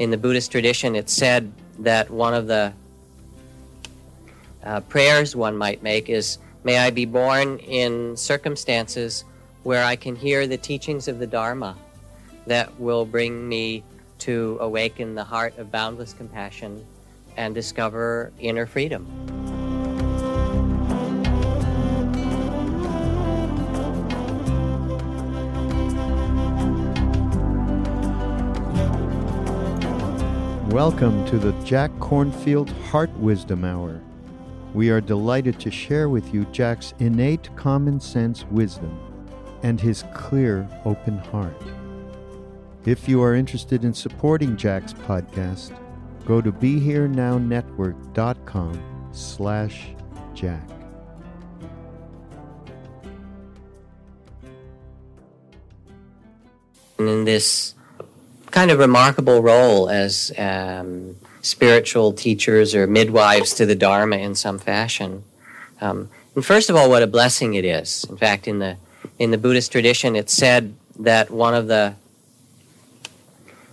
in the Buddhist tradition, it's said that one of the uh, prayers one might make is, May I be born in circumstances where I can hear the teachings of the Dharma that will bring me to awaken the heart of boundless compassion and discover inner freedom. Welcome to the Jack Kornfield Heart Wisdom Hour. We are delighted to share with you Jack's innate common sense wisdom and his clear, open heart. If you are interested in supporting Jack's podcast, go to BeHereNowNetwork.com slash Jack. In this kind of remarkable role as um, spiritual teachers or midwives to the Dharma in some fashion. Um, and first of all, what a blessing it is. In fact, in the in the Buddhist tradition, it's said that one of the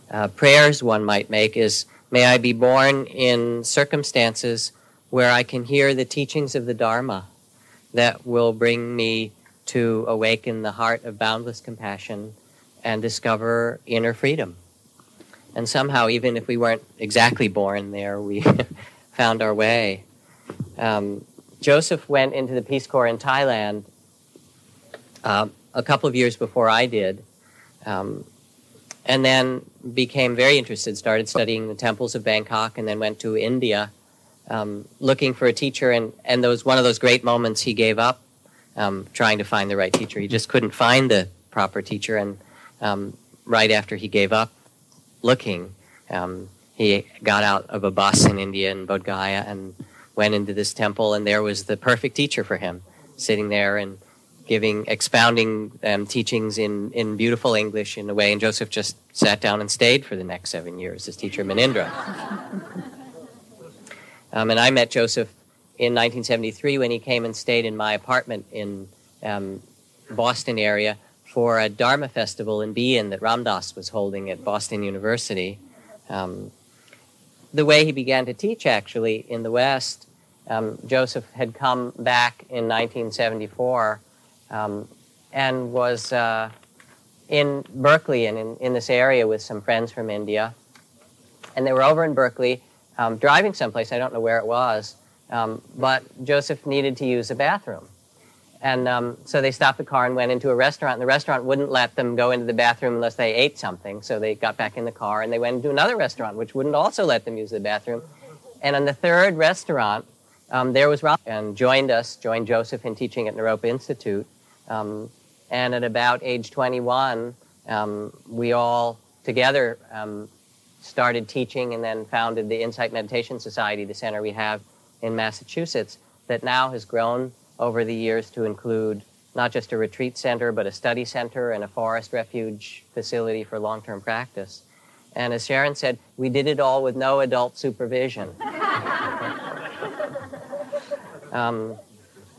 uh, prayers one might make is, "May I be born in circumstances where I can hear the teachings of the Dharma that will bring me to awaken the heart of boundless compassion and discover inner freedom." And somehow, even if we weren't exactly born there, we found our way. Um, Joseph went into the Peace Corps in Thailand uh, a couple of years before I did, um, and then became very interested, started studying the temples of Bangkok, and then went to India um, looking for a teacher. And, and there was one of those great moments he gave up um, trying to find the right teacher. He just couldn't find the proper teacher, and um, right after he gave up, looking. Um, he got out of a bus in India in Bodh Gaya and went into this temple, and there was the perfect teacher for him, sitting there and giving, expounding um, teachings in, in beautiful English in a way. And Joseph just sat down and stayed for the next seven years, his teacher Munindra. um, and I met Joseph in 1973 when he came and stayed in my apartment in um, Boston area for a Dharma festival in Beein that Ram Dass was holding at Boston University. Um, the way he began to teach, actually, in the West, um, Joseph had come back in 1974 um, and was uh, in Berkeley and in, in, this area with some friends from India. And they were over in Berkeley um, driving someplace, I don't know where it was, um, but Joseph needed to use a bathroom. And um, so they stopped the car and went into a restaurant. And the restaurant wouldn't let them go into the bathroom unless they ate something. So they got back in the car and they went into another restaurant, which wouldn't also let them use the bathroom. And in the third restaurant, um, there was Rob and joined us, joined Joseph in teaching at Naropa Institute. Um, and at about age 21, um, we all together um, started teaching and then founded the Insight Meditation Society, the center we have in Massachusetts, that now has grown over the years to include not just a retreat center, but a study center and a forest refuge facility for long term practice. And as Sharon said, we did it all with no adult supervision. um,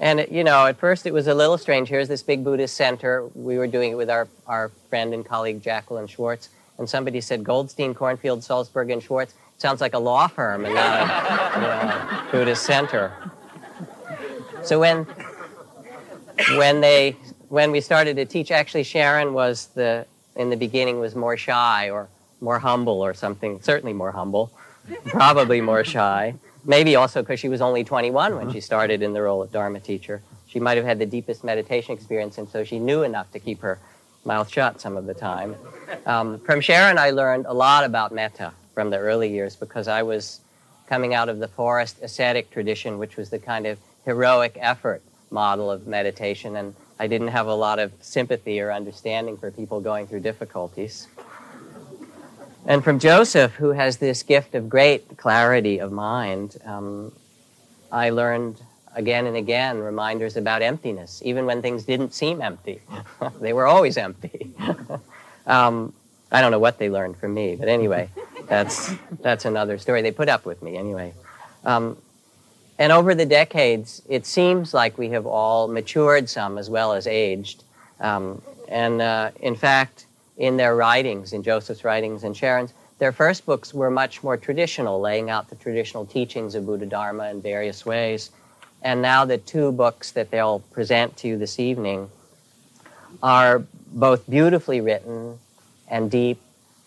and, you know, at first it was a little strange. Here's this big Buddhist center. We were doing it with our, our friend and colleague Jacqueline Schwartz. And somebody said, Goldstein, Kornfield, Salzberg, and Schwartz. Sounds like a law firm and not a you know, Buddhist center. So when when they when we started to teach, actually Sharon was the in the beginning was more shy or more humble or something. Certainly more humble, probably more shy. Maybe also because she was only 21 when she started in the role of Dharma teacher. She might have had the deepest meditation experience, and so she knew enough to keep her mouth shut some of the time. Um, from Sharon, I learned a lot about metta from the early years because I was coming out of the forest ascetic tradition, which was the kind of heroic effort model of meditation, and I didn't have a lot of sympathy or understanding for people going through difficulties. And from Joseph, who has this gift of great clarity of mind, um, I learned again and again reminders about emptiness, even when things didn't seem empty. they were always empty. um, I don't know what they learned from me, but anyway, that's, that's another story. They put up with me anyway. Um, and over the decades, it seems like we have all matured some as well as aged. Um, and uh, in fact, in their writings, in Joseph's writings and Sharon's, their first books were much more traditional, laying out the traditional teachings of Buddha Dharma in various ways. And now the two books that they'll present to you this evening are both beautifully written and deep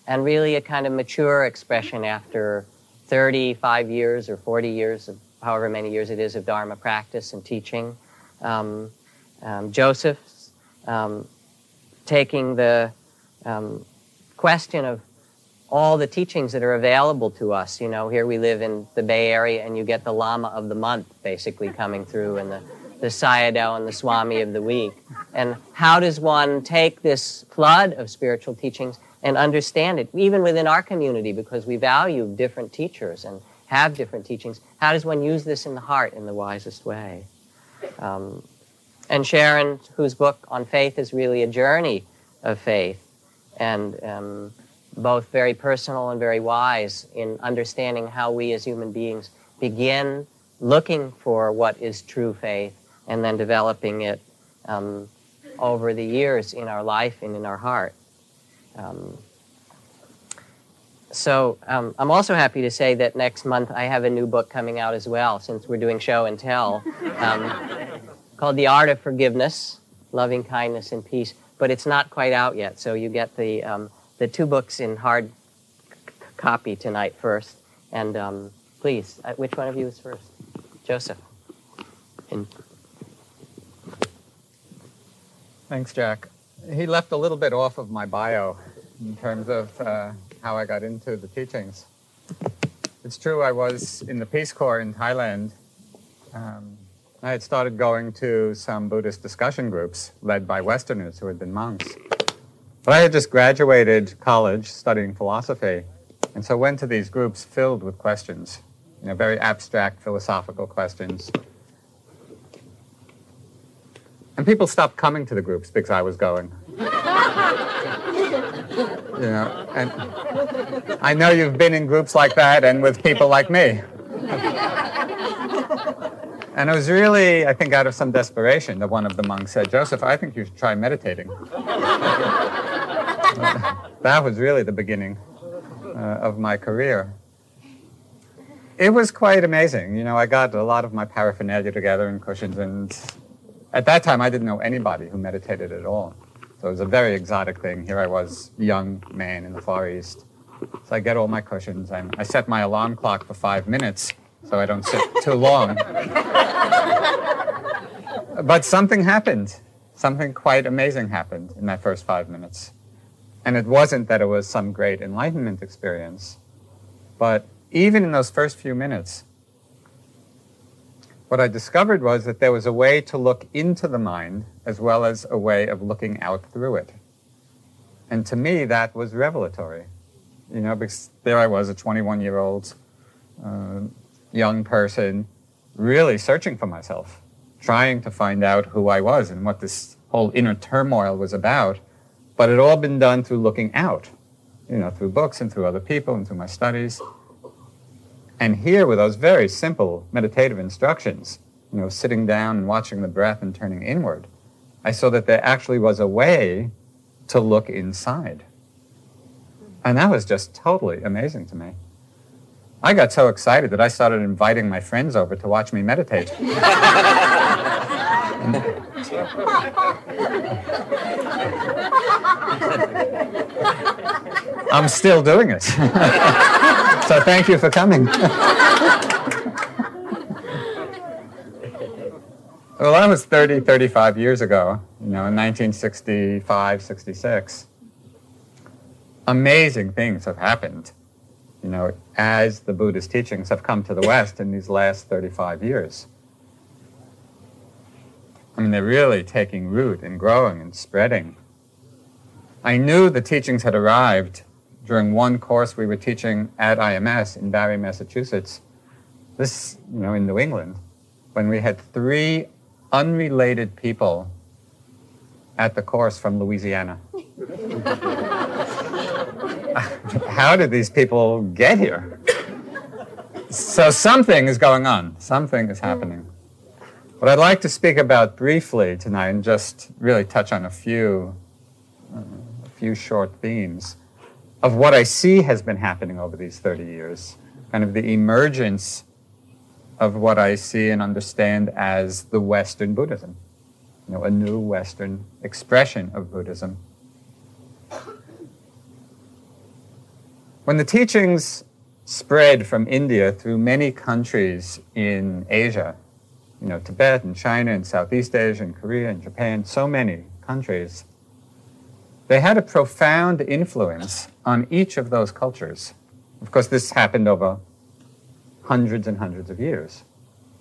and really a kind of mature expression after 35 years or 40 years of however many years it is of Dharma practice and teaching. Um, um, Joseph's um, taking the um, question of all the teachings that are available to us. You know, here we live in the Bay Area, and you get the Lama of the month basically coming through, and the, the Sayadaw and the Swami of the week. And how does one take this flood of spiritual teachings and understand it, even within our community, because we value different teachers and have different teachings? How does one use this in the heart in the wisest way? Um, and Sharon, whose book on faith is really a journey of faith, and um, both very personal and very wise in understanding how we as human beings begin looking for what is true faith and then developing it um, over the years in our life and in our heart. Um, so um, I'm also happy to say that next month I have a new book coming out as well, since we're doing show and tell, um, called The Art of Forgiveness, Loving Kindness and Peace. But it's not quite out yet, so you get the um, the two books in hard c- copy tonight first. And um, please, uh, which one of you is first? Joseph. And Thanks, Jack. He left a little bit off of my bio in terms of uh, how I got into the teachings. It's true, I was in the Peace Corps in Thailand. Um, I had started going to some Buddhist discussion groups led by Westerners who had been monks. But I had just graduated college studying philosophy, and so went to these groups filled with questions, you know, very abstract philosophical questions. And people stopped coming to the groups because I was going. You know, and I know you've been in groups like that and with people like me. And it was really, I think, out of some desperation that one of the monks said, Joseph, I think you should try meditating. that was really the beginning uh, of my career. It was quite amazing. You know, I got a lot of my paraphernalia together and cushions, and at that time I didn't know anybody who meditated at all. So it was a very exotic thing. Here I was, young man in the Far East. So I get all my cushions, and I set my alarm clock for five minutes so I don't sit too long. but something happened. Something quite amazing happened in that first five minutes. And it wasn't that it was some great enlightenment experience, but even in those first few minutes, what I discovered was that there was a way to look into the mind as well as a way of looking out through it. And to me, that was revelatory. You know, because there I was, a 21 year old uh, young person, really searching for myself, trying to find out who I was and what this whole inner turmoil was about. But it all been done through looking out, you know, through books and through other people and through my studies. And here were those very simple meditative instructions, you know, sitting down and watching the breath and turning inward. I saw that there actually was a way to look inside. And that was just totally amazing to me. I got so excited that I started inviting my friends over to watch me meditate. I'm still doing it. so thank you for coming. well, that was 30, 35 years ago, you know, in 1965, 66. Amazing things have happened, you know, as the Buddhist teachings have come to the West in these last 35 years. I mean, they're really taking root and growing and spreading. I knew the teachings had arrived during one course we were teaching at IMS in Barre, Massachusetts, this, you know, in New England, when we had three unrelated people at the course from Louisiana. How did these people get here? So something is going on. Something is happening. What I'd like to speak about briefly tonight and just really touch on a few, uh, a few short themes of what I see has been happening over these 30 years, kind of the emergence of what I see and understand as the Western Buddhism, you know, a new Western expression of Buddhism. When the teachings spread from India through many countries in Asia, you know, Tibet and China and Southeast Asia and Korea and Japan, so many countries, they had a profound influence on each of those cultures. Of course, this happened over hundreds and hundreds of years.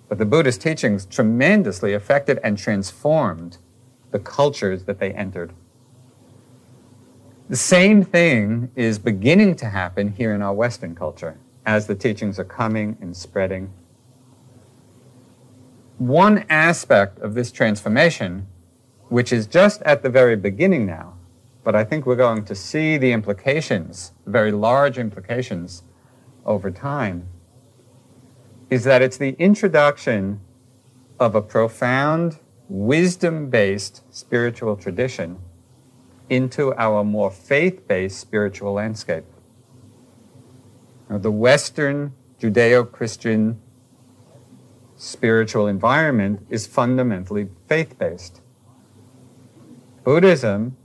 But the Buddhist teachings tremendously affected and transformed the cultures that they entered. The same thing is beginning to happen here in our Western culture as the teachings are coming and spreading. One aspect of this transformation, which is just at the very beginning now, but I think we're going to see the implications, very large implications over time, is that it's the introduction of a profound, wisdom based spiritual tradition into our more faith based spiritual landscape. Now, the Western Judeo Christian spiritual environment is fundamentally faith based. Buddhism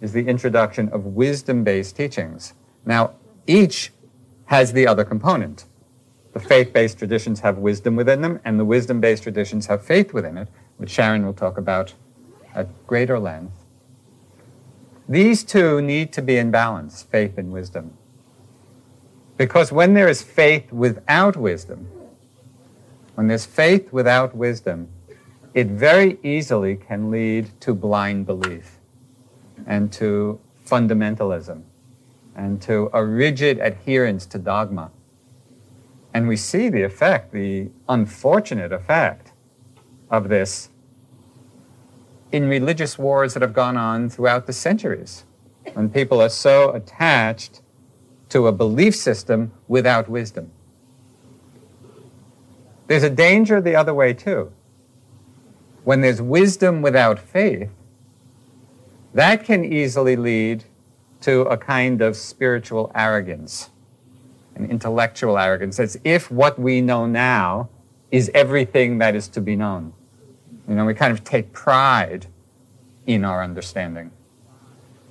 is the introduction of wisdom based teachings. Now, each has the other component. The faith based traditions have wisdom within them, and the wisdom based traditions have faith within it, which Sharon will talk about at greater length. These two need to be in balance, faith and wisdom. Because when there is faith without wisdom, when there's faith without wisdom, it very easily can lead to blind belief and to fundamentalism and to a rigid adherence to dogma. And we see the effect, the unfortunate effect of this in religious wars that have gone on throughout the centuries, when people are so attached to a belief system without wisdom. There's a danger the other way, too. When there's wisdom without faith, that can easily lead to a kind of spiritual arrogance, an intellectual arrogance, as if what we know now is everything that is to be known. You know, we kind of take pride in our understanding.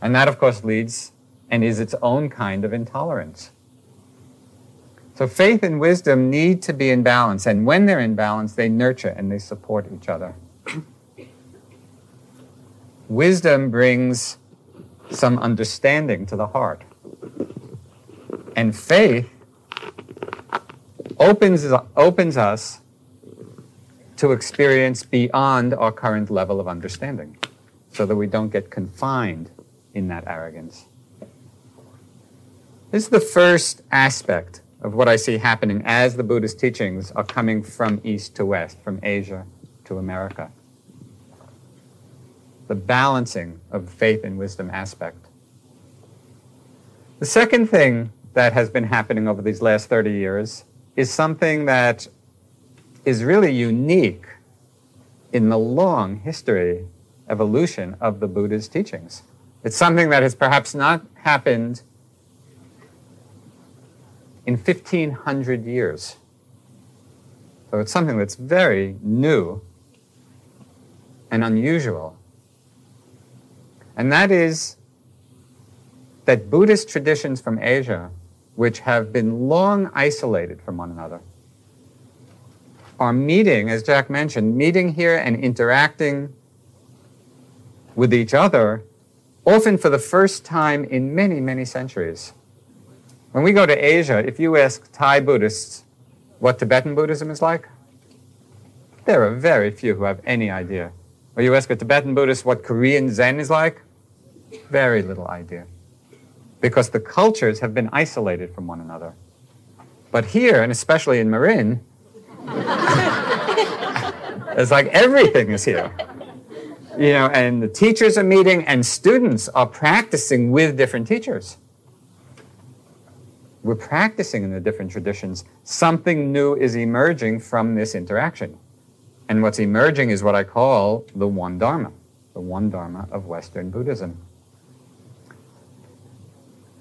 And that, of course, leads and is its own kind of intolerance. So faith and wisdom need to be in balance, and when they're in balance, they nurture and they support each other. Wisdom brings some understanding to the heart. And faith opens, opens us to experience beyond our current level of understanding so that we don't get confined in that arrogance. This is the first aspect of what I see happening as the Buddhist teachings are coming from east to west, from Asia to America the balancing of faith and wisdom aspect. The second thing that has been happening over these last 30 years is something that is really unique in the long history, evolution of the Buddha's teachings. It's something that has perhaps not happened in 1500 years. So it's something that's very new and unusual and that is that Buddhist traditions from Asia, which have been long isolated from one another, are meeting, as Jack mentioned, meeting here and interacting with each other, often for the first time in many, many centuries. When we go to Asia, if you ask Thai Buddhists what Tibetan Buddhism is like, there are very few who have any idea. Or you ask a Tibetan Buddhist what Korean Zen is like, very little idea. Because the cultures have been isolated from one another. But here, and especially in Marin, it's like everything is here. You know, and the teachers are meeting and students are practicing with different teachers. We're practicing in the different traditions. Something new is emerging from this interaction. And what's emerging is what I call the one Dharma, the one Dharma of Western Buddhism.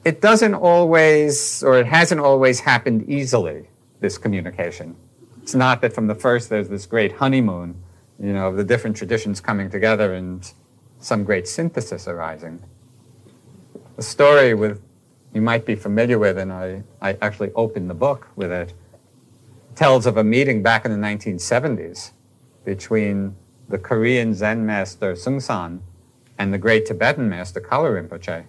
It doesn't always, or it hasn't always happened easily, this communication. It's not that from the first there's this great honeymoon, you know, of the different traditions coming together and some great synthesis arising. A story with you might be familiar with, and I, I actually opened the book with it, tells of a meeting back in the 1970s between the Korean Zen master Seung and the great Tibetan master Kalu Rinpoche.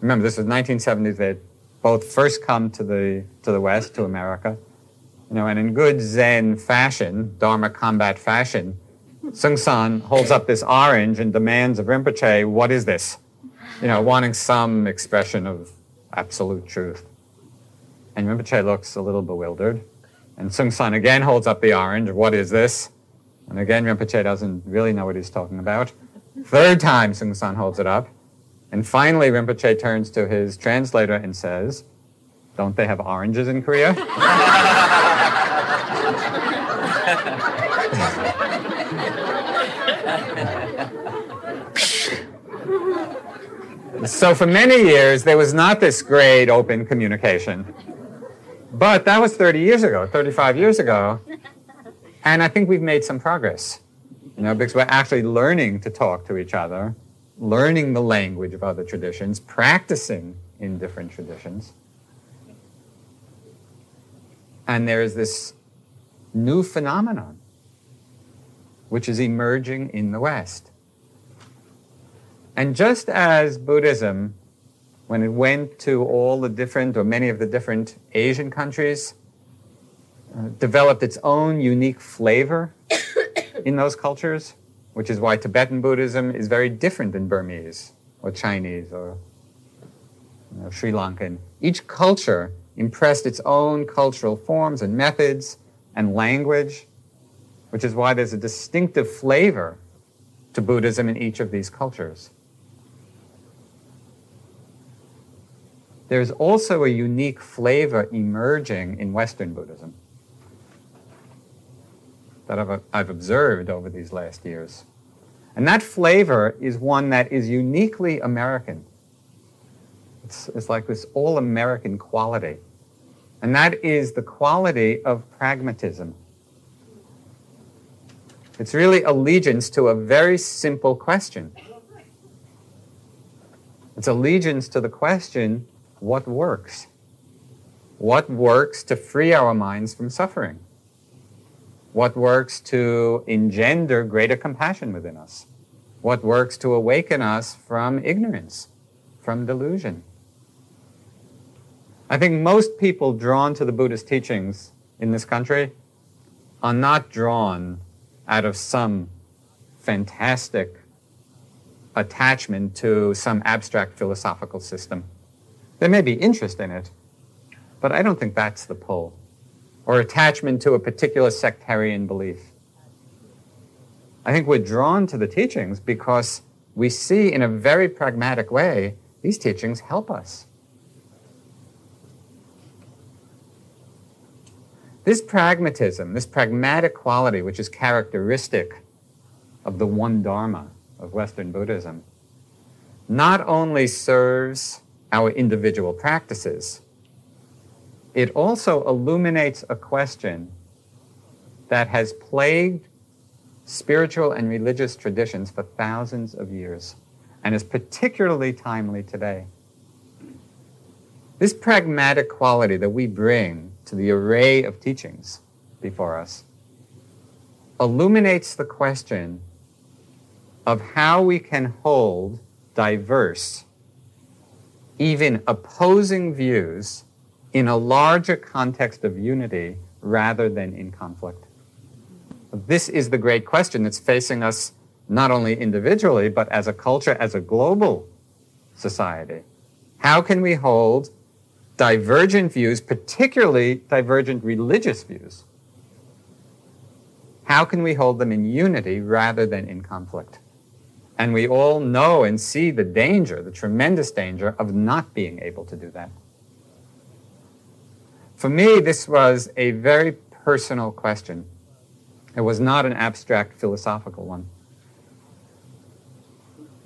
Remember, this was 1970s. They both first come to the, to the West, to America. You know, and in good Zen fashion, Dharma combat fashion, Seung Sahn holds up this orange and demands of Rinpoche, what is this? You know, wanting some expression of absolute truth. And Rinpoche looks a little bewildered. And Seung Sahn again holds up the orange, what is this? And again, Rinpoche doesn't really know what he's talking about. Third time, Seung Sahn holds it up. And finally, Rinpoche turns to his translator and says, Don't they have oranges in Korea? so, for many years, there was not this great open communication. But that was 30 years ago, 35 years ago. And I think we've made some progress, you know, because we're actually learning to talk to each other, learning the language of other traditions, practicing in different traditions. And there is this new phenomenon which is emerging in the West. And just as Buddhism, when it went to all the different or many of the different Asian countries, uh, developed its own unique flavor in those cultures, which is why Tibetan Buddhism is very different than Burmese or Chinese or you know, Sri Lankan. Each culture impressed its own cultural forms and methods and language, which is why there's a distinctive flavor to Buddhism in each of these cultures. There's also a unique flavor emerging in Western Buddhism that I've, I've observed over these last years. And that flavor is one that is uniquely American. It's, it's like this all American quality. And that is the quality of pragmatism. It's really allegiance to a very simple question. It's allegiance to the question what works? What works to free our minds from suffering? What works to engender greater compassion within us? What works to awaken us from ignorance, from delusion? I think most people drawn to the Buddhist teachings in this country are not drawn out of some fantastic attachment to some abstract philosophical system. There may be interest in it, but I don't think that's the pull or attachment to a particular sectarian belief. I think we're drawn to the teachings because we see in a very pragmatic way these teachings help us. This pragmatism, this pragmatic quality, which is characteristic of the one Dharma of Western Buddhism, not only serves our individual practices, it also illuminates a question that has plagued spiritual and religious traditions for thousands of years and is particularly timely today. This pragmatic quality that we bring to the array of teachings before us illuminates the question of how we can hold diverse, even opposing views in a larger context of unity rather than in conflict? This is the great question that's facing us not only individually, but as a culture, as a global society. How can we hold divergent views, particularly divergent religious views? How can we hold them in unity rather than in conflict? And we all know and see the danger, the tremendous danger of not being able to do that. For me, this was a very personal question. It was not an abstract philosophical one.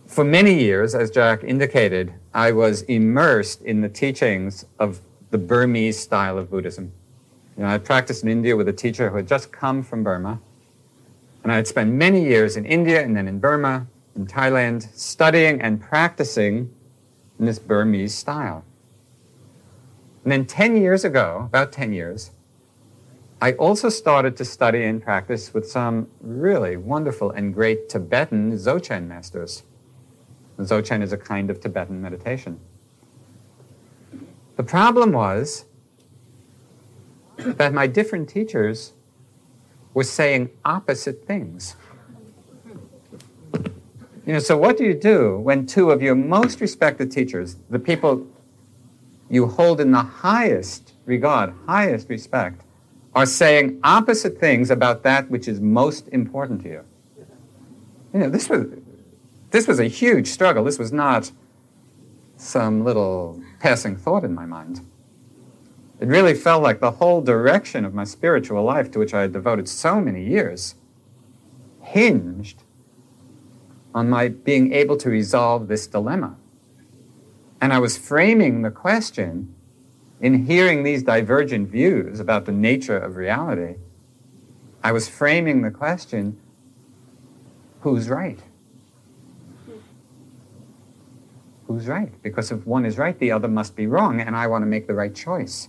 For many years, as Jack indicated, I was immersed in the teachings of the Burmese style of Buddhism. You know, I practiced in India with a teacher who had just come from Burma. And I had spent many years in India and then in Burma, in Thailand, studying and practicing in this Burmese style. And then 10 years ago, about 10 years, I also started to study and practice with some really wonderful and great Tibetan Dzogchen masters. Dzogchen is a kind of Tibetan meditation. The problem was that my different teachers were saying opposite things. You know, so what do you do when two of your most respected teachers, the people you hold in the highest regard, highest respect, are saying opposite things about that which is most important to you? You know, this was, this was a huge struggle. This was not some little passing thought in my mind. It really felt like the whole direction of my spiritual life, to which I had devoted so many years, hinged on my being able to resolve this dilemma. And I was framing the question in hearing these divergent views about the nature of reality. I was framing the question who's right? Who's right? Because if one is right, the other must be wrong, and I want to make the right choice.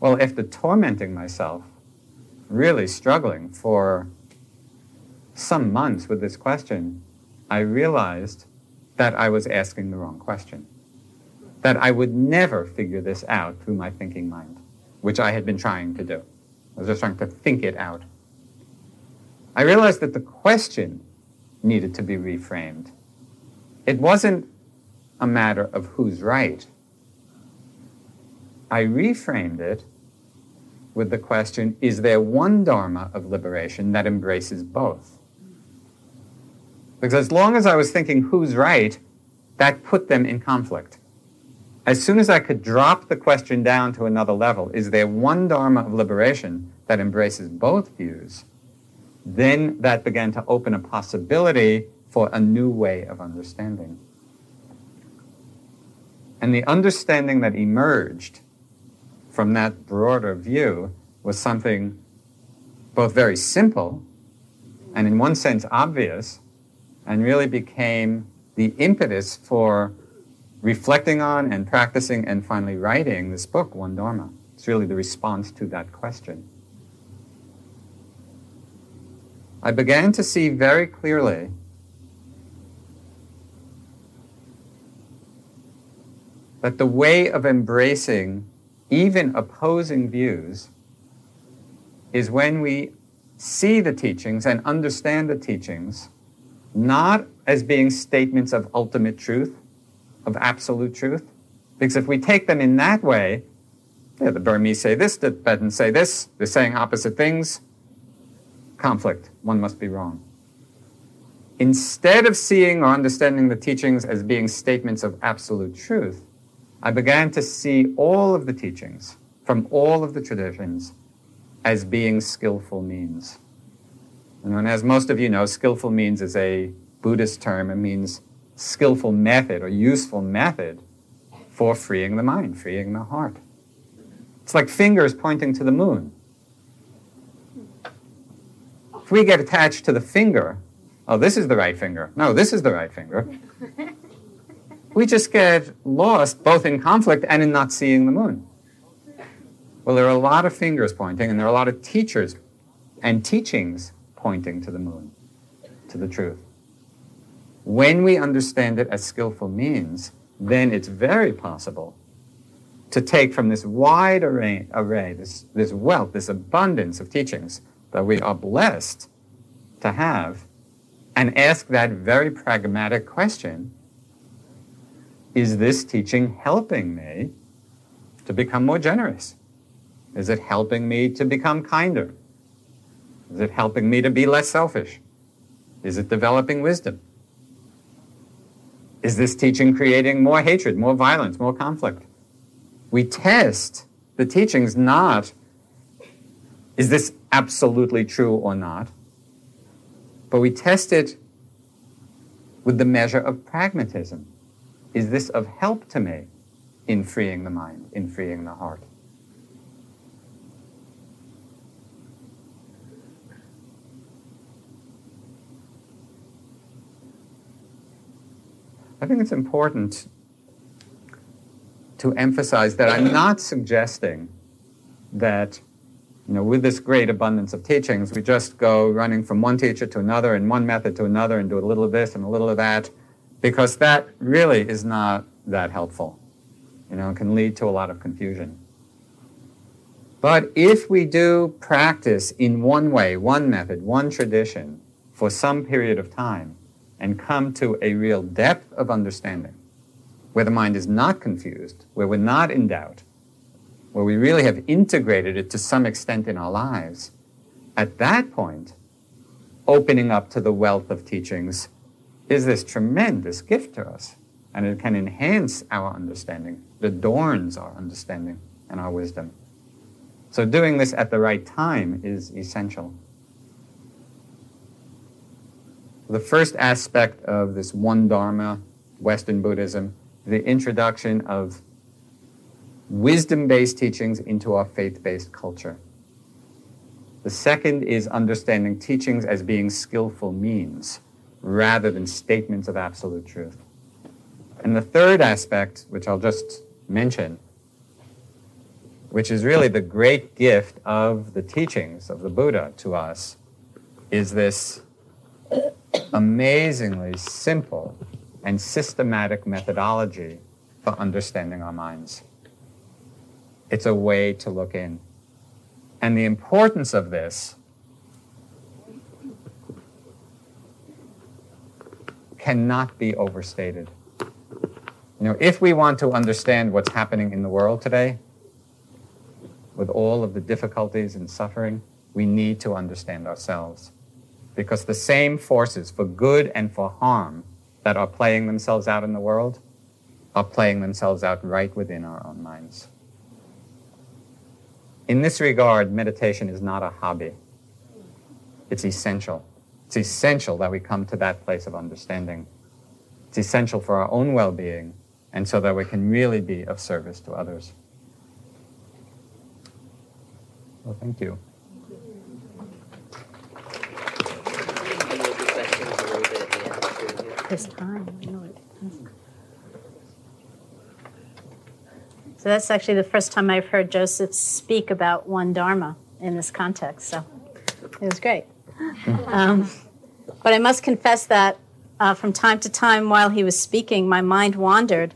Well, after tormenting myself, really struggling for some months with this question, I realized that I was asking the wrong question. That I would never figure this out through my thinking mind, which I had been trying to do. I was just trying to think it out. I realized that the question needed to be reframed. It wasn't a matter of who's right. I reframed it with the question Is there one Dharma of liberation that embraces both? Because as long as I was thinking who's right, that put them in conflict. As soon as I could drop the question down to another level, is there one Dharma of liberation that embraces both views? Then that began to open a possibility for a new way of understanding. And the understanding that emerged from that broader view was something both very simple and, in one sense, obvious, and really became the impetus for reflecting on and practicing and finally writing this book, One Dharma. It's really the response to that question. I began to see very clearly that the way of embracing even opposing views is when we see the teachings and understand the teachings not as being statements of ultimate truth, of absolute truth. Because if we take them in that way, yeah, the Burmese say this, the Tibetans say this, they're saying opposite things, conflict, one must be wrong. Instead of seeing or understanding the teachings as being statements of absolute truth, I began to see all of the teachings from all of the traditions as being skillful means. And as most of you know, skillful means is a Buddhist term. It means skillful method or useful method for freeing the mind, freeing the heart. It's like fingers pointing to the moon. If we get attached to the finger, oh, this is the right finger. No, this is the right finger we just get lost both in conflict and in not seeing the moon. Well, there are a lot of fingers pointing, and there are a lot of teachers and teachings pointing to the moon, to the truth. When we understand it as skillful means, then it's very possible to take from this wide array, array this, this wealth, this abundance of teachings that we are blessed to have, and ask that very pragmatic question is this teaching helping me to become more generous? Is it helping me to become kinder? Is it helping me to be less selfish? Is it developing wisdom? Is this teaching creating more hatred, more violence, more conflict? We test the teachings not is this absolutely true or not, But we test it with the measure of pragmatism. Is this of help to me in freeing the mind, in freeing the heart? I think it's important to emphasize that I'm not suggesting that, you know, with this great abundance of teachings, we just go running from one teacher to another and one method to another and do a little of this and a little of that, because that really is not that helpful. You know, it can lead to a lot of confusion. But if we do practice in one way, one method, one tradition for some period of time, and come to a real depth of understanding, where the mind is not confused, where we're not in doubt, where we really have integrated it to some extent in our lives, at that point, opening up to the wealth of teachings is this tremendous gift to us. And it can enhance our understanding, it adorns our understanding and our wisdom. So, doing this at the right time is essential. The first aspect of this one Dharma, Western Buddhism, the introduction of wisdom based teachings into our faith based culture. The second is understanding teachings as being skillful means rather than statements of absolute truth. And the third aspect, which I'll just mention, which is really the great gift of the teachings of the Buddha to us, is this amazingly simple and systematic methodology for understanding our minds. It's a way to look in. And the importance of this cannot be overstated. You know, if we want to understand what's happening in the world today, with all of the difficulties and suffering, we need to understand ourselves because the same forces for good and for harm that are playing themselves out in the world are playing themselves out right within our own minds. In this regard, meditation is not a hobby. It's essential. It's essential that we come to that place of understanding. It's essential for our own well being and so that we can really be of service to others. Well, thank you. This time. So that's actually the first time I've heard Joseph speak about one Dharma in this context. So it was great. Um, but I must confess that uh, from time to time while he was speaking, my mind wandered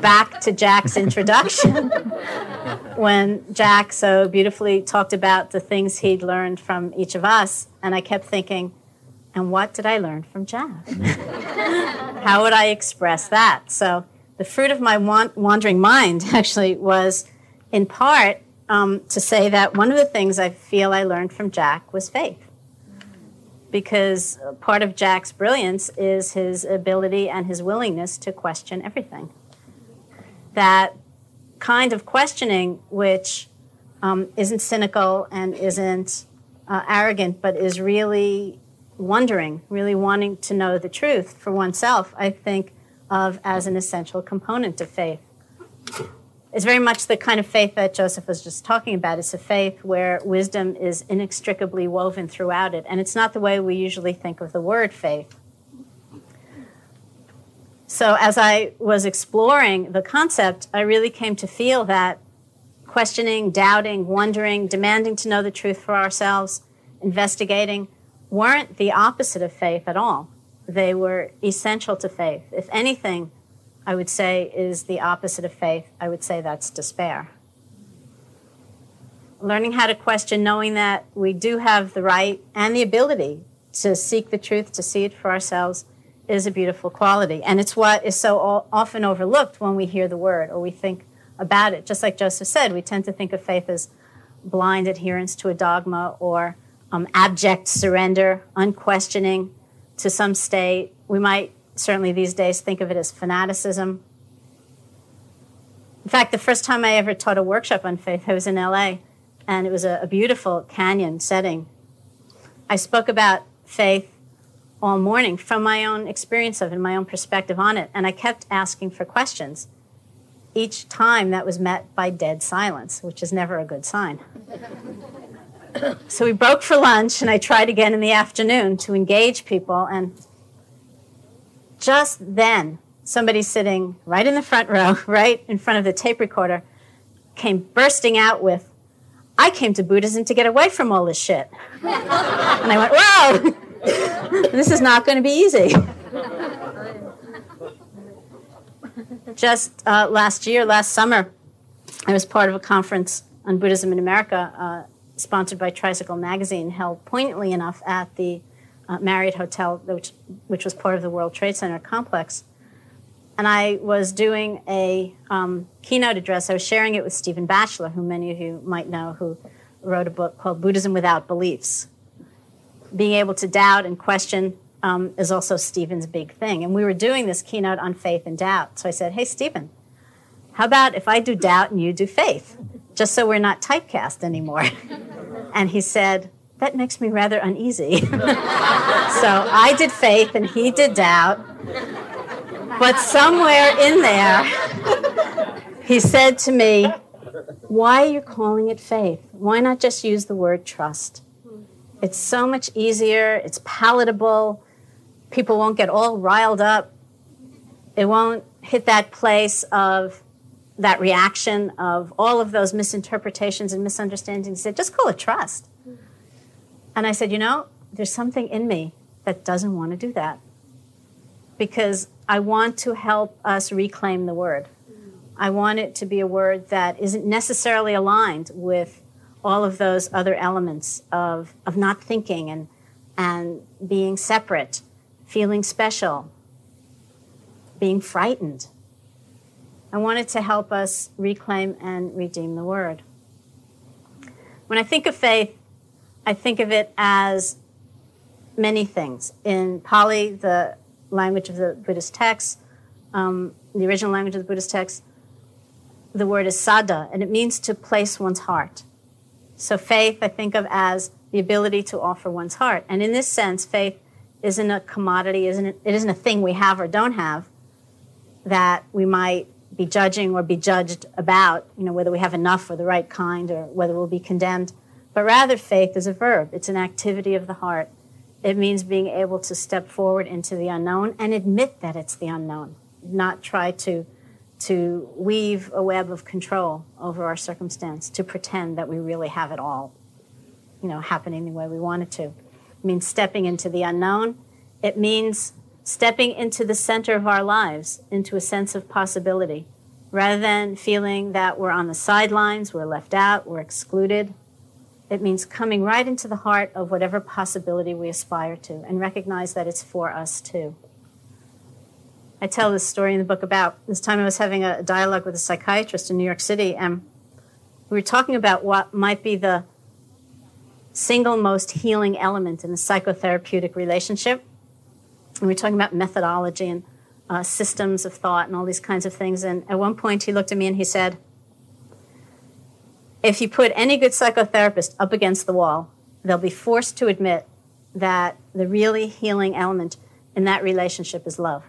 back to Jack's introduction when Jack so beautifully talked about the things he'd learned from each of us. And I kept thinking, and what did I learn from Jack? How would I express that? So the fruit of my wandering mind actually was, in part, um, to say that one of the things I feel I learned from Jack was faith. Because part of Jack's brilliance is his ability and his willingness to question everything. That kind of questioning, which um, isn't cynical and isn't uh, arrogant, but is really wondering, really wanting to know the truth for oneself, I think of as an essential component of faith. It's very much the kind of faith that Joseph was just talking about. It's a faith where wisdom is inextricably woven throughout it. And it's not the way we usually think of the word faith. So, as I was exploring the concept, I really came to feel that questioning, doubting, wondering, demanding to know the truth for ourselves, investigating, weren't the opposite of faith at all. They were essential to faith. If anything, I would say is the opposite of faith, I would say that's despair. Learning how to question, knowing that we do have the right and the ability to seek the truth, to see it for ourselves, is a beautiful quality. And it's what is so often overlooked when we hear the word or we think about it. Just like Joseph said, we tend to think of faith as blind adherence to a dogma or um, abject surrender, unquestioning to some state. We might certainly these days think of it as fanaticism. In fact, the first time I ever taught a workshop on faith, I was in LA, and it was a, a beautiful canyon setting. I spoke about faith all morning from my own experience of it, and my own perspective on it. And I kept asking for questions. Each time that was met by dead silence, which is never a good sign. So we broke for lunch, and I tried again in the afternoon to engage people. And just then, somebody sitting right in the front row, right in front of the tape recorder, came bursting out with, I came to Buddhism to get away from all this shit. and I went, whoa! this is not going to be easy. Just uh, last year, last summer, I was part of a conference on Buddhism in America, uh, sponsored by Tricycle Magazine, held poignantly enough at the uh, Marriott Hotel, which, which was part of the World Trade Center complex. And I was doing a um, keynote address. I was sharing it with Stephen Batchelor, who many of you might know, who wrote a book called Buddhism Without Beliefs being able to doubt and question um, is also Stephen's big thing. And we were doing this keynote on faith and doubt. So I said, Hey, Stephen, how about if I do doubt and you do faith, just so we're not typecast anymore? and he said, That makes me rather uneasy. so I did faith and he did doubt. But somewhere in there, he said to me, Why are you calling it faith? Why not just use the word trust? It's so much easier, it's palatable. People won't get all riled up. It won't hit that place of that reaction of all of those misinterpretations and misunderstandings. Said, just call it trust. And I said, you know, there's something in me that doesn't want to do that because I want to help us reclaim the word. I want it to be a word that isn't necessarily aligned with all of those other elements of, of not thinking and, and being separate, feeling special, being frightened. I wanted to help us reclaim and redeem the word. When I think of faith, I think of it as many things. In Pali, the language of the Buddhist text, um, the original language of the Buddhist text, the word is saddha, and it means to place one's heart. So faith, I think of as the ability to offer one's heart. And in this sense, faith isn't a commodity, isn't it, it isn't a thing we have or don't have that we might be judging or be judged about, you know, whether we have enough or the right kind or whether we'll be condemned. But rather, faith is a verb. It's an activity of the heart. It means being able to step forward into the unknown and admit that it's the unknown, not try to to weave a web of control over our circumstance, to pretend that we really have it all, you know, happening the way we want it to. It means stepping into the unknown. It means stepping into the center of our lives, into a sense of possibility, rather than feeling that we're on the sidelines, we're left out, we're excluded. It means coming right into the heart of whatever possibility we aspire to and recognize that it's for us too. I tell this story in the book about this time I was having a dialogue with a psychiatrist in New York City, and we were talking about what might be the single most healing element in the psychotherapeutic relationship. And we were talking about methodology and uh, systems of thought and all these kinds of things. And at one point, he looked at me and he said, If you put any good psychotherapist up against the wall, they'll be forced to admit that the really healing element in that relationship is love.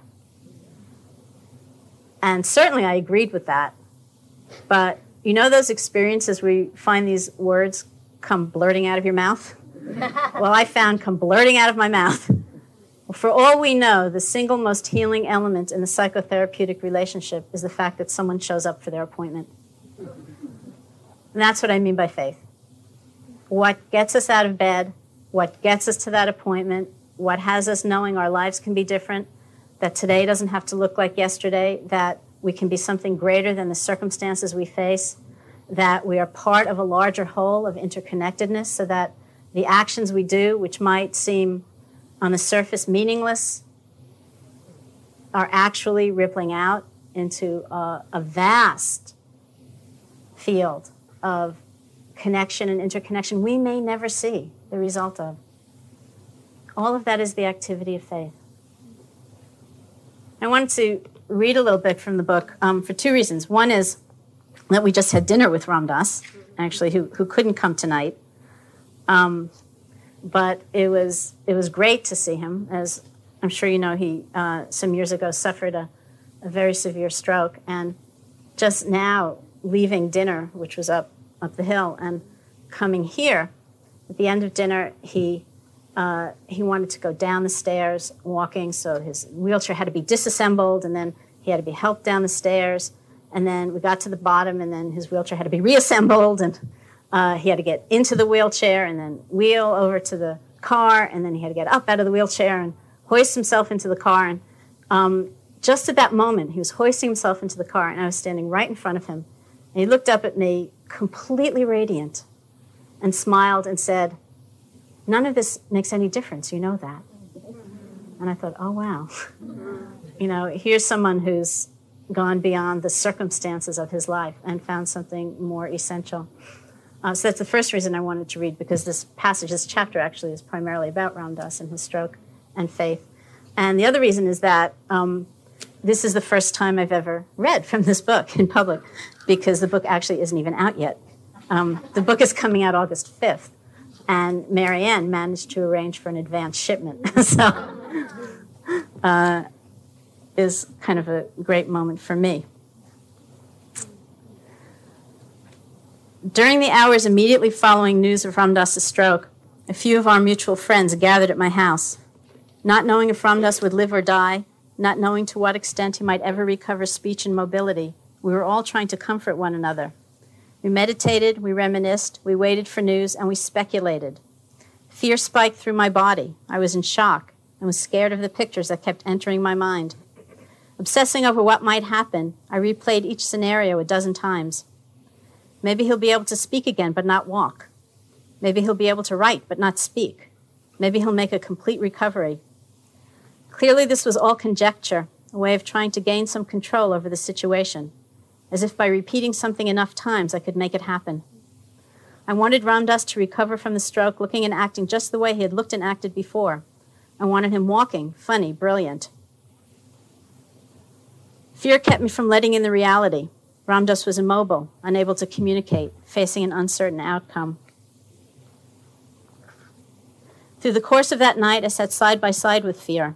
And certainly I agreed with that. But you know those experiences where you find these words come blurting out of your mouth? well, I found come blurting out of my mouth. For all we know, the single most healing element in the psychotherapeutic relationship is the fact that someone shows up for their appointment. And that's what I mean by faith. What gets us out of bed, what gets us to that appointment, what has us knowing our lives can be different, that today doesn't have to look like yesterday, that we can be something greater than the circumstances we face, that we are part of a larger whole of interconnectedness, so that the actions we do, which might seem on the surface meaningless, are actually rippling out into a, a vast field of connection and interconnection we may never see the result of. All of that is the activity of faith. I wanted to read a little bit from the book um, for two reasons. One is that we just had dinner with Ram Dass, actually, who, who couldn't come tonight. Um, but it was it was great to see him. As I'm sure you know, he uh, some years ago suffered a, a very severe stroke, and just now leaving dinner, which was up up the hill, and coming here, at the end of dinner, he uh, he wanted to go down the stairs walking, so his wheelchair had to be disassembled, and then he had to be helped down the stairs. And then we got to the bottom, and then his wheelchair had to be reassembled, and uh, he had to get into the wheelchair and then wheel over to the car, and then he had to get up out of the wheelchair and hoist himself into the car. And um, just at that moment, he was hoisting himself into the car, and I was standing right in front of him. And he looked up at me, completely radiant, and smiled and said, None of this makes any difference, you know that. And I thought, oh, wow. you know, here's someone who's gone beyond the circumstances of his life and found something more essential. Uh, so that's the first reason I wanted to read because this passage, this chapter actually is primarily about Ram Dass and his stroke and faith. And the other reason is that um, this is the first time I've ever read from this book in public because the book actually isn't even out yet. Um, the book is coming out August 5th, and Marianne managed to arrange for an advance shipment. so, uh, is kind of a great moment for me. During the hours immediately following news of Ram Dass's stroke, a few of our mutual friends gathered at my house. Not knowing if Ram Dass would live or die, not knowing to what extent he might ever recover speech and mobility, we were all trying to comfort one another. We meditated, we reminisced, we waited for news, and we speculated. Fear spiked through my body. I was in shock and was scared of the pictures that kept entering my mind. Obsessing over what might happen, I replayed each scenario a dozen times. Maybe he'll be able to speak again but not walk. Maybe he'll be able to write but not speak. Maybe he'll make a complete recovery. Clearly, this was all conjecture, a way of trying to gain some control over the situation, as if by repeating something enough times I could make it happen. I wanted Ram Dass to recover from the stroke looking and acting just the way he had looked and acted before. I wanted him walking, funny, brilliant. Fear kept me from letting in the reality. Ram Dass was immobile, unable to communicate, facing an uncertain outcome. Through the course of that night, I sat side by side with fear.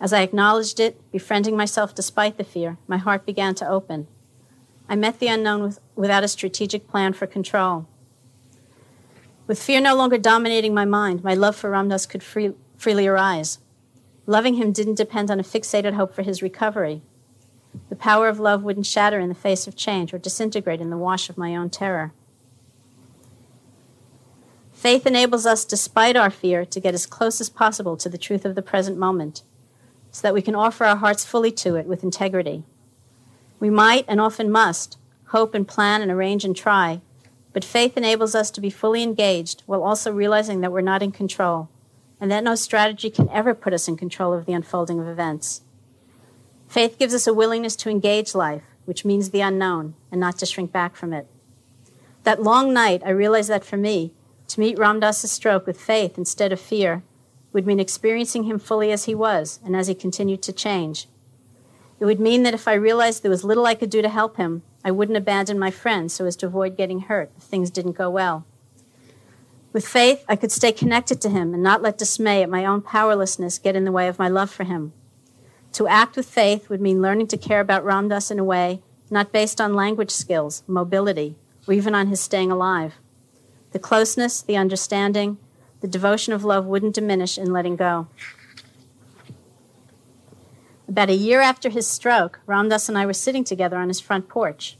As I acknowledged it, befriending myself despite the fear, my heart began to open. I met the unknown with, without a strategic plan for control. With fear no longer dominating my mind, my love for Ram Dass could free, freely arise. Loving him didn't depend on a fixated hope for his recovery. The power of love wouldn't shatter in the face of change or disintegrate in the wash of my own terror. Faith enables us, despite our fear, to get as close as possible to the truth of the present moment, so that we can offer our hearts fully to it with integrity. We might, and often must, hope and plan and arrange and try, but faith enables us to be fully engaged while also realizing that we're not in control, and that no strategy can ever put us in control of the unfolding of events. Faith gives us a willingness to engage life, which means the unknown, and not to shrink back from it. That long night, I realized that for me, to meet Ram Dass's stroke with faith instead of fear would mean experiencing him fully as he was and as he continued to change. It would mean that if I realized there was little I could do to help him, I wouldn't abandon my friend so as to avoid getting hurt if things didn't go well. With faith, I could stay connected to him and not let dismay at my own powerlessness get in the way of my love for him. To act with faith would mean learning to care about Ram Dass in a way not based on language skills, mobility, or even on his staying alive. The closeness, the understanding, the devotion of love wouldn't diminish in letting go. About a year after his stroke, Ram Dass and I were sitting together on his front porch.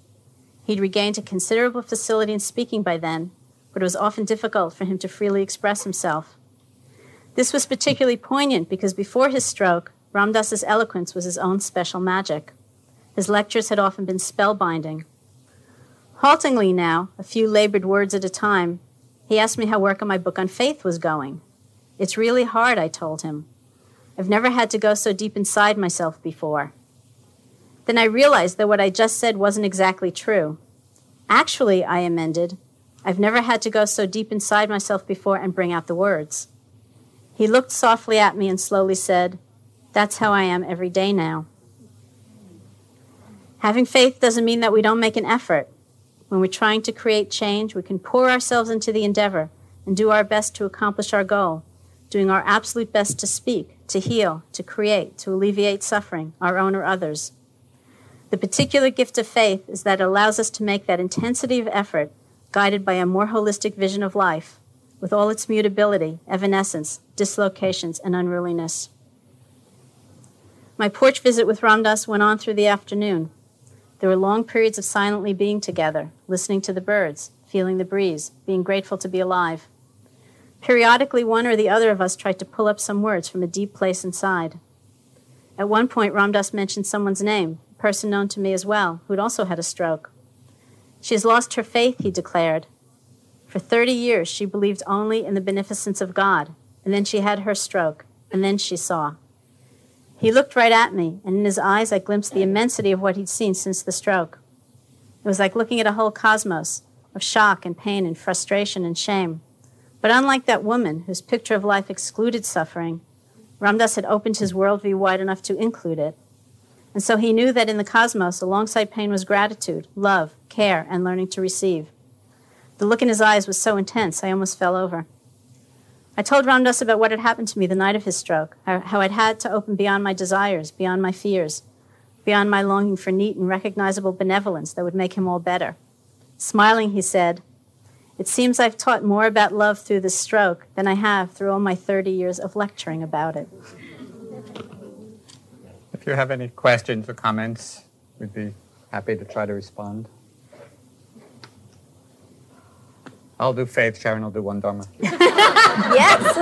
He'd regained a considerable facility in speaking by then, but it was often difficult for him to freely express himself. This was particularly poignant because before his stroke, Ram Dass's eloquence was his own special magic. His lectures had often been spellbinding. Haltingly now, a few labored words at a time, he asked me how work on my book on faith was going. It's really hard, I told him. I've never had to go so deep inside myself before. Then I realized that what I just said wasn't exactly true. Actually, I amended, I've never had to go so deep inside myself before and bring out the words. He looked softly at me and slowly said, that's how I am every day now. Having faith doesn't mean that we don't make an effort. When we're trying to create change, we can pour ourselves into the endeavor and do our best to accomplish our goal, doing our absolute best to speak, to heal, to create, to alleviate suffering, our own or others. The particular gift of faith is that it allows us to make that intensity of effort guided by a more holistic vision of life, with all its mutability, evanescence, dislocations, and unruliness. My porch visit with Ram Dass went on through the afternoon. There were long periods of silently being together, listening to the birds, feeling the breeze, being grateful to be alive. Periodically, one or the other of us tried to pull up some words from a deep place inside. At one point, Ram Dass mentioned someone's name, a person known to me as well, who'd also had a stroke. She has lost her faith, he declared. For 30 years, she believed only in the beneficence of God, and then she had her stroke, and then she saw. He looked right at me, and in his eyes I glimpsed the immensity of what he'd seen since the stroke. It was like looking at a whole cosmos of shock and pain and frustration and shame. But unlike that woman whose picture of life excluded suffering, Ram Dass had opened his worldview wide enough to include it. And so he knew that in the cosmos, alongside pain was gratitude, love, care, and learning to receive. The look in his eyes was so intense, I almost fell over. I told Ram Dass about what had happened to me the night of his stroke, how I'd had to open beyond my desires, beyond my fears, beyond my longing for neat and recognizable benevolence that would make him all better. Smiling, he said, It seems I've taught more about love through this stroke than I have through all my 30 years of lecturing about it. If you have any questions or comments, we'd be happy to try to respond. I'll do faith, Sharon I'll do one Dharma. yes!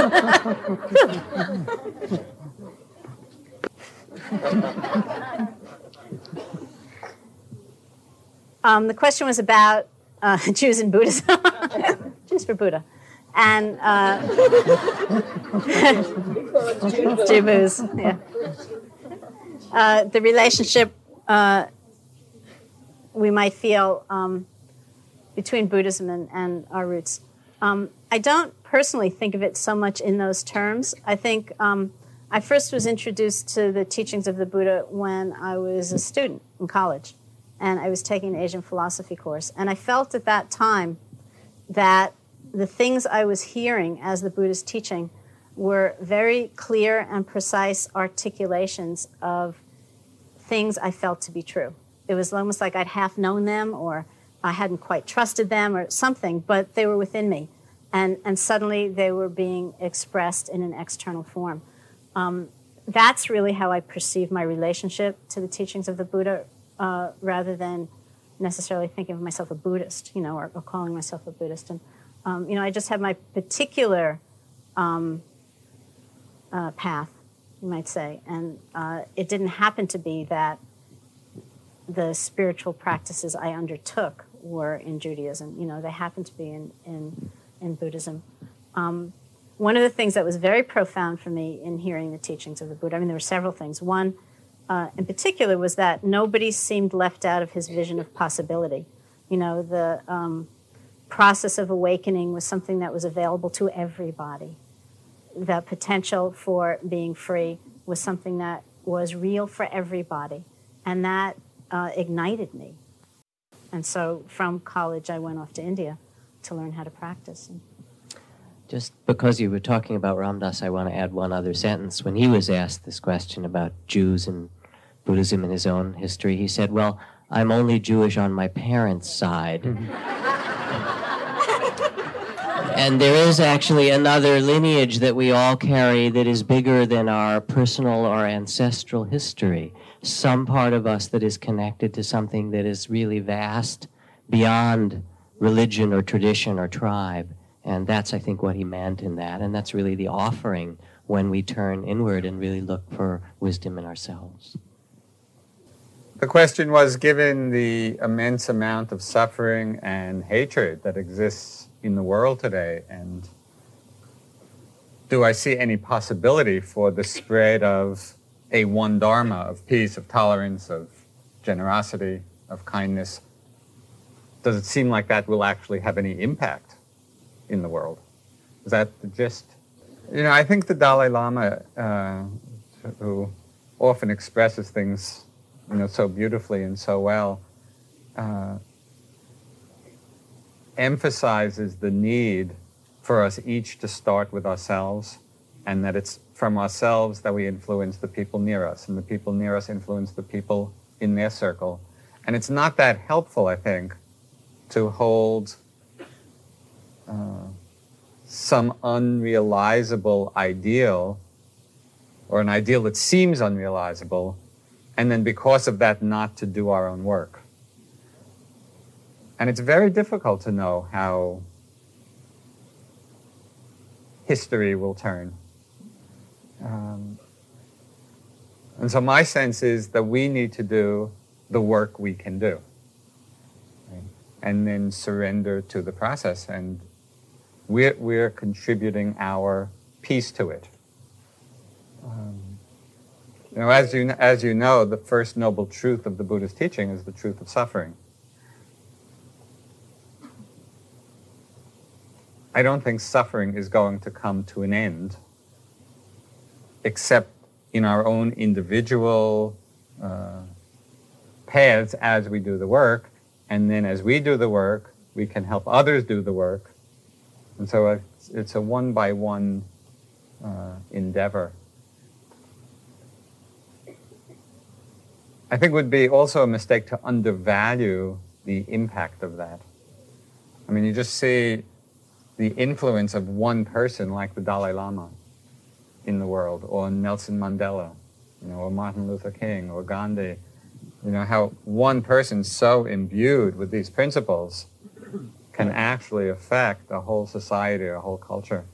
um, the question was about uh, Jews and Buddhism. Jews for Buddha. And uh, Jews, yeah uh, the relationship uh, we might feel um, between Buddhism and, and our roots. Um, I don't personally think of it so much in those terms. I think um, I first was introduced to the teachings of the Buddha when I was a student in college, and I was taking an Asian philosophy course. And I felt at that time that the things I was hearing as the Buddha's teaching were very clear and precise articulations of things I felt to be true. It was almost like I'd half known them or I hadn't quite trusted them or something, but they were within me. And, and suddenly they were being expressed in an external form. Um, that's really how I perceive my relationship to the teachings of the Buddha uh, rather than necessarily thinking of myself a Buddhist, you know, or, or calling myself a Buddhist. And, um, you know, I just have my particular um, uh, path, you might say. And uh, it didn't happen to be that the spiritual practices I undertook were in Judaism. You know, they happened to be in, in, in Buddhism. Um, one of the things that was very profound for me in hearing the teachings of the Buddha, I mean, there were several things. One, uh, in particular, was that nobody seemed left out of his vision of possibility. You know, the um, process of awakening was something that was available to everybody the potential for being free was something that was real for everybody. And that uh, ignited me. And so from college, I went off to India to learn how to practice. Just because you were talking about Ram Dass, I want to add one other sentence. When he was asked this question about Jews and Buddhism in his own history, he said, Well, I'm only Jewish on my parents' side. And there is actually another lineage that we all carry that is bigger than our personal or ancestral history. Some part of us that is connected to something that is really vast beyond religion or tradition or tribe. And that's, I think, what he meant in that. And that's really the offering when we turn inward and really look for wisdom in ourselves. The question was given the immense amount of suffering and hatred that exists in the world today? And do I see any possibility for the spread of a one dharma of peace, of tolerance, of generosity, of kindness? Does it seem like that will actually have any impact in the world? Is that the gist? You know, I think the Dalai Lama, uh, who often expresses things, you know, so beautifully and so well, uh, emphasizes the need for us each to start with ourselves, and that it's from ourselves that we influence the people near us, and the people near us influence the people in their circle. And it's not that helpful, I think, to hold uh, some unrealizable ideal or an ideal that seems unrealizable, and then because of that, not to do our own work. And it's very difficult to know how history will turn. Um, and so my sense is that we need to do the work we can do. Right? And then surrender to the process. And we're, we're contributing our piece to it. Um, you know, as you, as you know, the first noble truth of the Buddha's teaching is the truth of suffering. I don't think suffering is going to come to an end except in our own individual uh, paths as we do the work. And then as we do the work, we can help others do the work. And so it's, it's a one by one uh, endeavor. I think it would be also a mistake to undervalue the impact of that. I mean, you just see the influence of one person like the Dalai Lama in the world, or Nelson Mandela, you know, or Martin Luther King, or Gandhi. You know, how one person so imbued with these principles can actually affect a whole society, or a whole culture.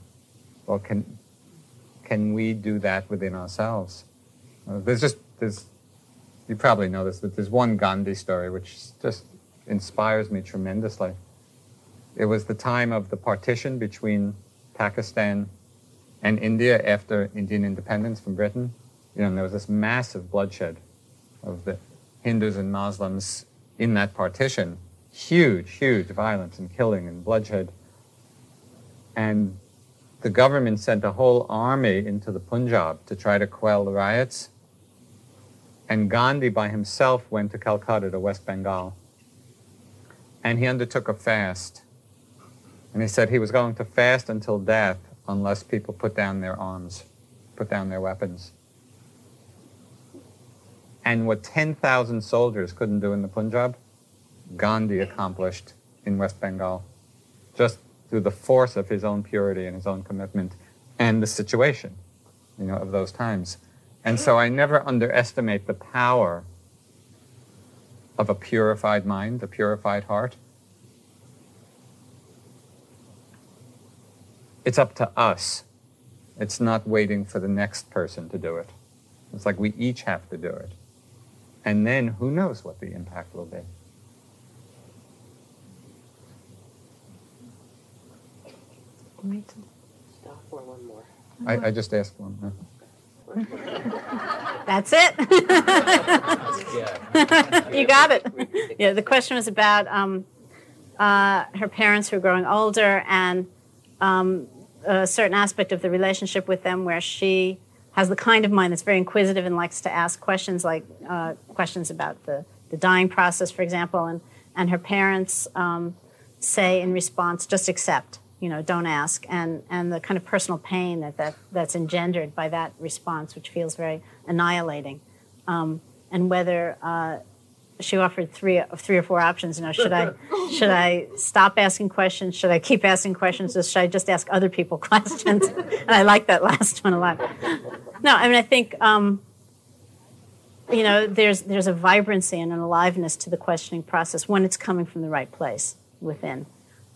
Well, can, can we do that within ourselves? Uh, there's just, there's, you probably know this, but there's one Gandhi story which just inspires me tremendously. It was the time of the partition between Pakistan and India after Indian independence from Britain. You know, there was this massive bloodshed of the Hindus and Muslims in that partition. Huge, huge violence and killing and bloodshed. And the government sent a whole army into the Punjab to try to quell the riots. And Gandhi by himself went to Calcutta to West Bengal. And he undertook a fast and he said he was going to fast until death unless people put down their arms, put down their weapons. And what 10,000 soldiers couldn't do in the Punjab, Gandhi accomplished in West Bengal, just through the force of his own purity and his own commitment and the situation, you know, of those times. And so I never underestimate the power of a purified mind, a purified heart, it's up to us. It's not waiting for the next person to do it. It's like we each have to do it. And then who knows what the impact will be. Stop for one more. I, I just asked one. huh? That's it. you got it. Yeah, the question was about um, uh, her parents who are growing older and um, a certain aspect of the relationship with them where she has the kind of mind that's very inquisitive and likes to ask questions like uh, questions about the, the dying process, for example, and, and her parents um, say in response, just accept, you know, don't ask, and, and the kind of personal pain that, that that's engendered by that response, which feels very annihilating, um, and whether uh, she offered three three or four options. You know, should I should I stop asking questions? Should I keep asking questions? Or should I just ask other people questions? and I like that last one a lot. No, I mean I think um, you know there's there's a vibrancy and an aliveness to the questioning process when it's coming from the right place within.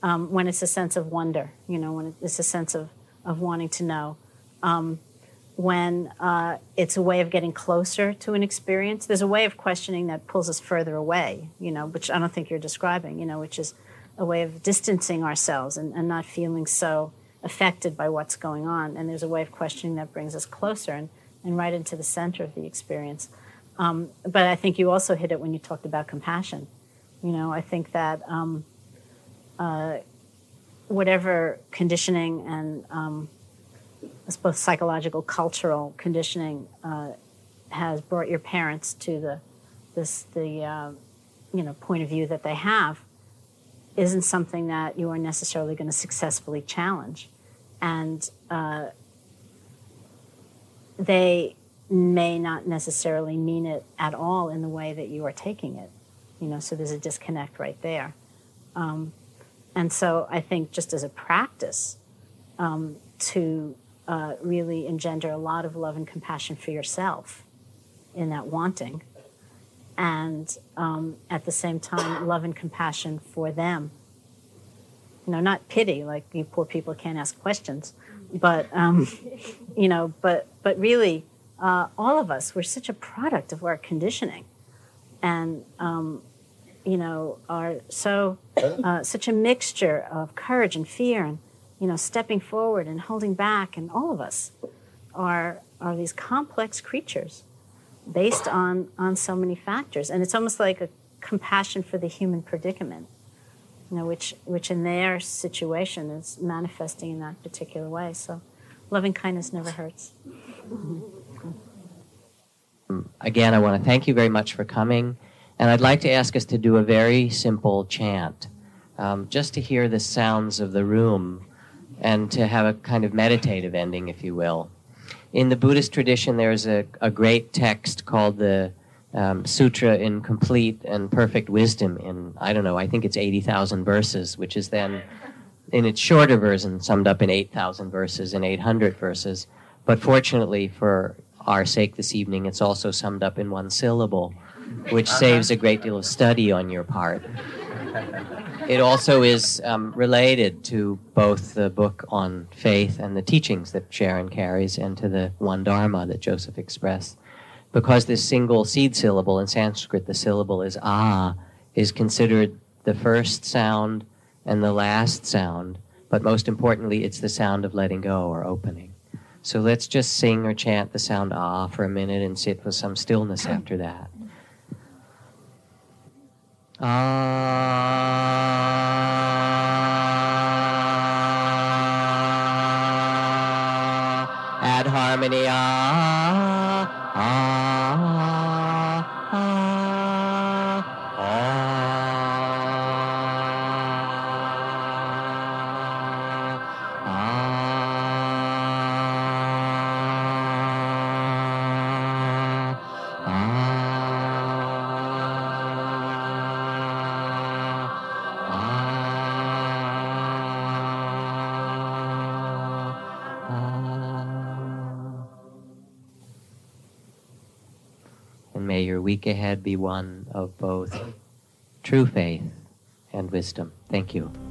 Um, when it's a sense of wonder, you know, when it's a sense of of wanting to know. Um, when uh, it's a way of getting closer to an experience. There's a way of questioning that pulls us further away, you know, which I don't think you're describing, you know, which is a way of distancing ourselves and, and not feeling so affected by what's going on. And there's a way of questioning that brings us closer and, and right into the center of the experience. Um, but I think you also hit it when you talked about compassion. You know, I think that um, uh, whatever conditioning and um, both psychological, cultural conditioning uh, has brought your parents to the this the uh, you know point of view that they have. isn't something that you are necessarily going to successfully challenge. And uh, they may not necessarily mean it at all in the way that you are taking it. You know, so there's a disconnect right there. Um, and so I think just as a practice um, to uh, really engender a lot of love and compassion for yourself in that wanting, and um, at the same time, love and compassion for them. You know, not pity, like you poor people can't ask questions, but um, you know, but but really, uh, all of us we're such a product of our conditioning, and um, you know, are so uh, such a mixture of courage and fear and you know, stepping forward and holding back, and all of us are are these complex creatures based on on so many factors, and it's almost like a compassion for the human predicament, you know, which which in their situation is manifesting in that particular way. So, loving kindness never hurts. Again, I want to thank you very much for coming, and I'd like to ask us to do a very simple chant, um, just to hear the sounds of the room and to have a kind of meditative ending, if you will. In the Buddhist tradition, there's a, a great text called the um, Sutra in Complete and Perfect Wisdom in, I don't know, I think it's 80,000 verses, which is then, in its shorter version, summed up in 8,000 verses and 800 verses. But fortunately for our sake this evening, it's also summed up in one syllable, which saves a great deal of study on your part it also is um, related to both the book on faith and the teachings that Sharon carries, and to the one Dharma that Joseph expressed. Because this single seed syllable in Sanskrit, the syllable is ah, is considered the first sound and the last sound, but most importantly, it's the sound of letting go or opening. So let's just sing or chant the sound ah for a minute and sit with some stillness after that. Ah, ahead be one of both true faith and wisdom. Thank you.